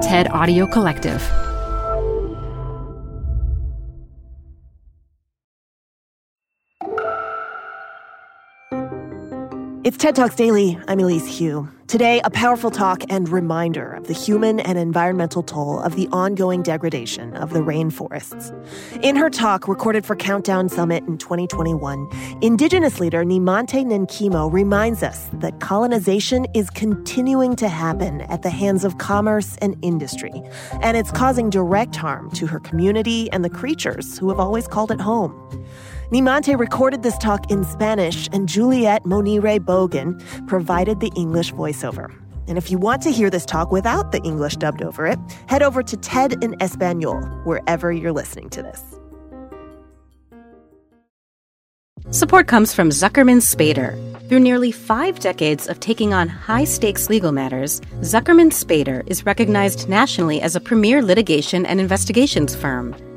TED Audio Collective. It's TED Talks Daily. I'm Elise Hu. Today, a powerful talk and reminder of the human and environmental toll of the ongoing degradation of the rainforests. In her talk, recorded for Countdown Summit in 2021, Indigenous leader Nemonte Nenquimo reminds us that colonization is continuing to happen at the hands of commerce and industry, and it's causing direct harm to her community and the creatures who have always called it home. Nemonte recorded this talk in Spanish, and Juliette Monire Bogan provided the English voiceover. And if you want to hear this talk without the English dubbed over it, head over to TED in Espanol, wherever you're listening to this. Support comes from Zuckerman Spader. Through nearly five decades of taking on high stakes legal matters, Zuckerman Spader is recognized nationally as a premier litigation and investigations firm.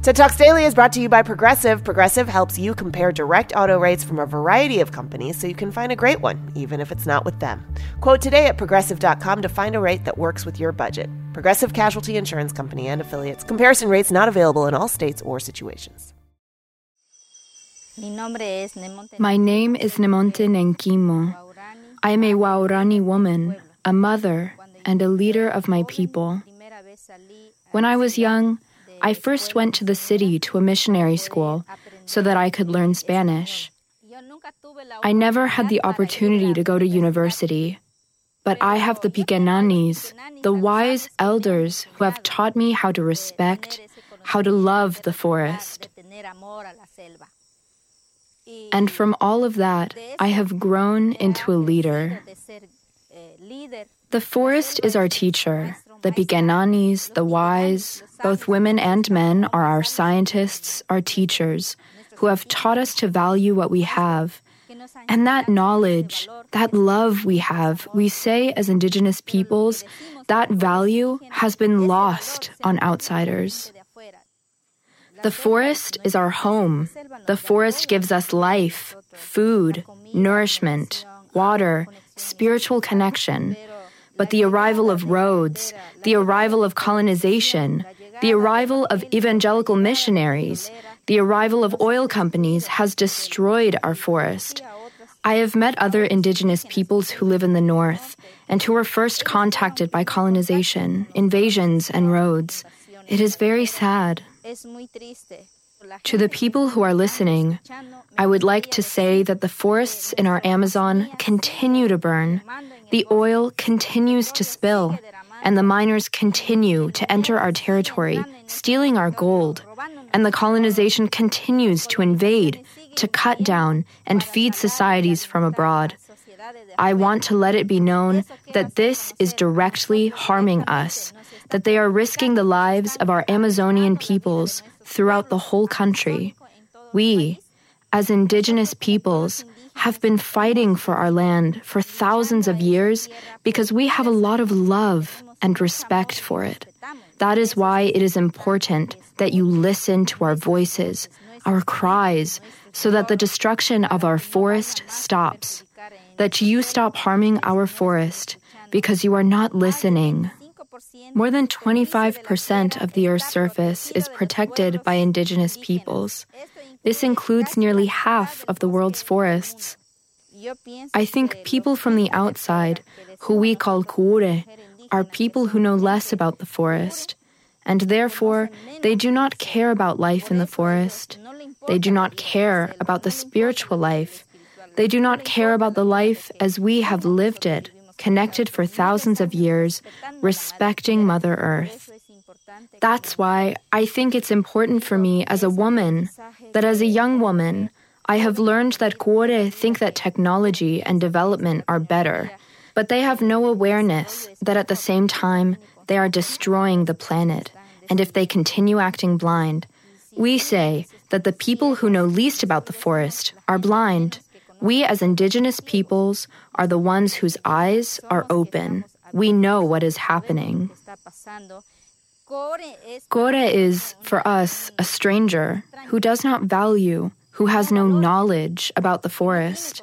TED Talks Daily is brought to you by Progressive. Progressive helps you compare direct auto rates from a variety of companies so you can find a great one, even if it's not with them. Quote today at progressive.com to find a rate that works with your budget. Progressive Casualty Insurance Company and affiliates. Comparison rates not available in all states or situations. My name is Nemonte Nenquimo. I am a Waorani woman, a mother, and a leader of my people. When I was young, I first went to the city to a missionary school so that I could learn Spanish. I never had the opportunity to go to university, but I have the Piquenanis, the wise elders who have taught me how to respect, how to love the forest. And from all of that, I have grown into a leader. The forest is our teacher. The Piquenanis, the wise, both women and men, are our scientists, our teachers, who have taught us to value what we have. And that knowledge, that love we have, we say as Indigenous peoples, that value has been lost on outsiders. The forest is our home. The forest gives us life, food, nourishment, water, spiritual connection. But the arrival of roads, the arrival of colonization, the arrival of evangelical missionaries, the arrival of oil companies has destroyed our forest. I have met other indigenous peoples who live in the north and who were first contacted by colonization, invasions, and roads. It is very sad. To the people who are listening, I would like to say that the forests in our Amazon continue to burn, the oil continues to spill, and the miners continue to enter our territory, stealing our gold, and the colonization continues to invade, to cut down, and feed societies from abroad. I want to let it be known that this is directly harming us, that they are risking the lives of our Amazonian peoples throughout the whole country. We, as indigenous peoples, have been fighting for our land for thousands of years because we have a lot of love and respect for it. That is why it is important that you listen to our voices, our cries, so that the destruction of our forest stops. That you stop harming our forest because you are not listening. More than 25% of the Earth's surface is protected by indigenous peoples. This includes nearly half of the world's forests. I think people from the outside, who we call kuure, are people who know less about the forest, and therefore they do not care about life in the forest. They do not care about the spiritual life. They do not care about the life as we have lived it connected for thousands of years, respecting Mother Earth. That's why I think it's important for me as a woman that as a young woman, I have learned that Kure think that technology and development are better, but they have no awareness that at the same time they are destroying the planet. And if they continue acting blind, we say that the people who know least about the forest are blind. We as indigenous peoples are the ones whose eyes are open. We know what is happening. Kore is, for us, a stranger who does not value, who has no knowledge about the forest.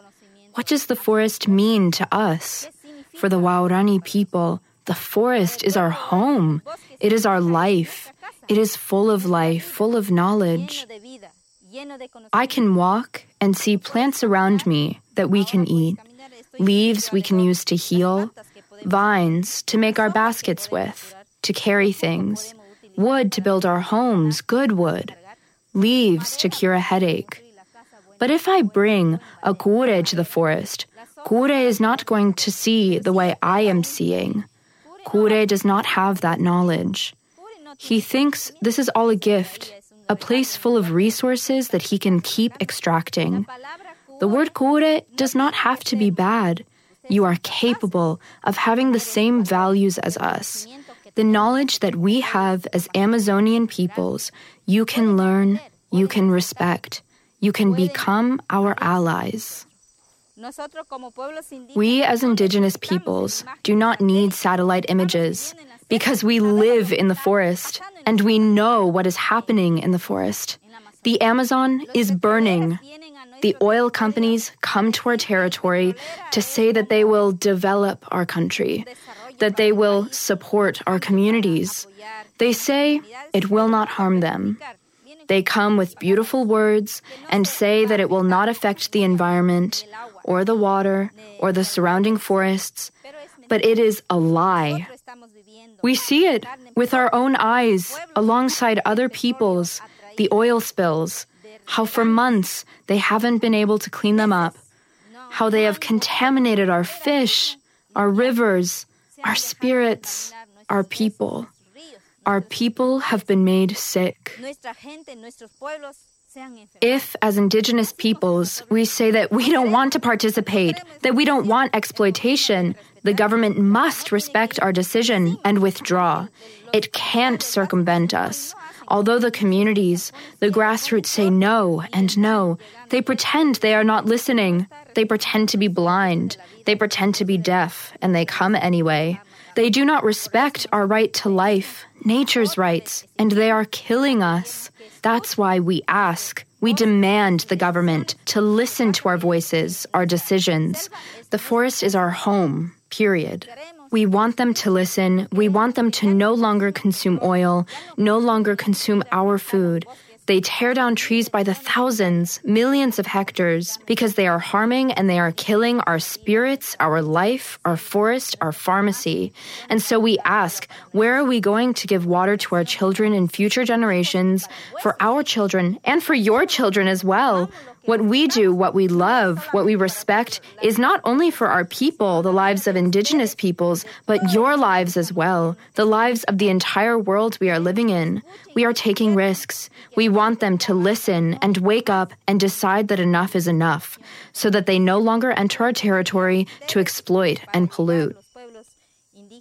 What does the forest mean to us? For the Waorani people, the forest is our home. It is our life. It is full of life, full of knowledge. I can walk and see plants around me that we can eat, leaves we can use to heal, vines to make our baskets with, to carry things, wood to build our homes, good wood, leaves to cure a headache. But if I bring a kure to the forest, kure is not going to see the way I am seeing. Kure does not have that knowledge. He thinks this is all a gift, a place full of resources that he can keep extracting. The word kure does not have to be bad. You are capable of having the same values as us. The knowledge that we have as Amazonian peoples, you can learn, you can respect, you can become our allies. We, as indigenous peoples, do not need satellite images because we live in the forest and we know what is happening in the forest. The Amazon is burning. The oil companies come to our territory to say that they will develop our country, that they will support our communities. They say it will not harm them. They come with beautiful words and say that it will not affect the environment or the water or the surrounding forests, but it is a lie. We see it with our own eyes alongside other people's, the oil spills, how for months they haven't been able to clean them up, how they have contaminated our fish, our rivers, our spirits, our people. Our people have been made sick. If, as indigenous peoples, we say that we don't want to participate, that we don't want exploitation, the government must respect our decision and withdraw. It can't circumvent us. Although the communities, the grassroots say no and no, they pretend they are not listening. They pretend to be blind. They pretend to be deaf, and they come anyway. They do not respect our right to life, nature's rights, and they are killing us. That's why we ask, we demand the government to listen to our voices, our decisions. The forest is our home, period. We want them to listen. We want them to no longer consume oil, no longer consume our food. They tear down trees by the thousands, millions of hectares, because they are harming and they are killing our spirits, our life, our forest, our pharmacy. And so we ask, where are we going to give water to our children and future generations, for our children, and for your children as well? What we do, what we love, what we respect is not only for our people, the lives of indigenous peoples, but your lives as well, the lives of the entire world we are living in. We are taking risks. We want them to listen and wake up and decide that enough is enough, so that they no longer enter our territory to exploit and pollute.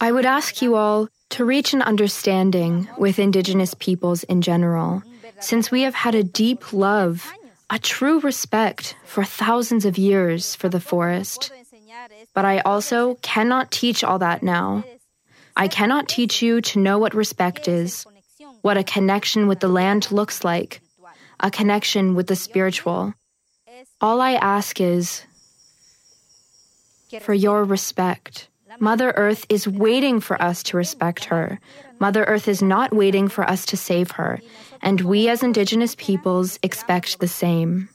I would ask you all to reach an understanding with indigenous peoples in general, since we have had a deep love a true respect for thousands of years for the forest. But I also cannot teach all that now. I cannot teach you to know what respect is, what a connection with the land looks like, a connection with the spiritual. All I ask is for your respect. Mother Earth is waiting for us to respect her. Mother Earth is not waiting for us to save her, and we as Indigenous peoples expect the same.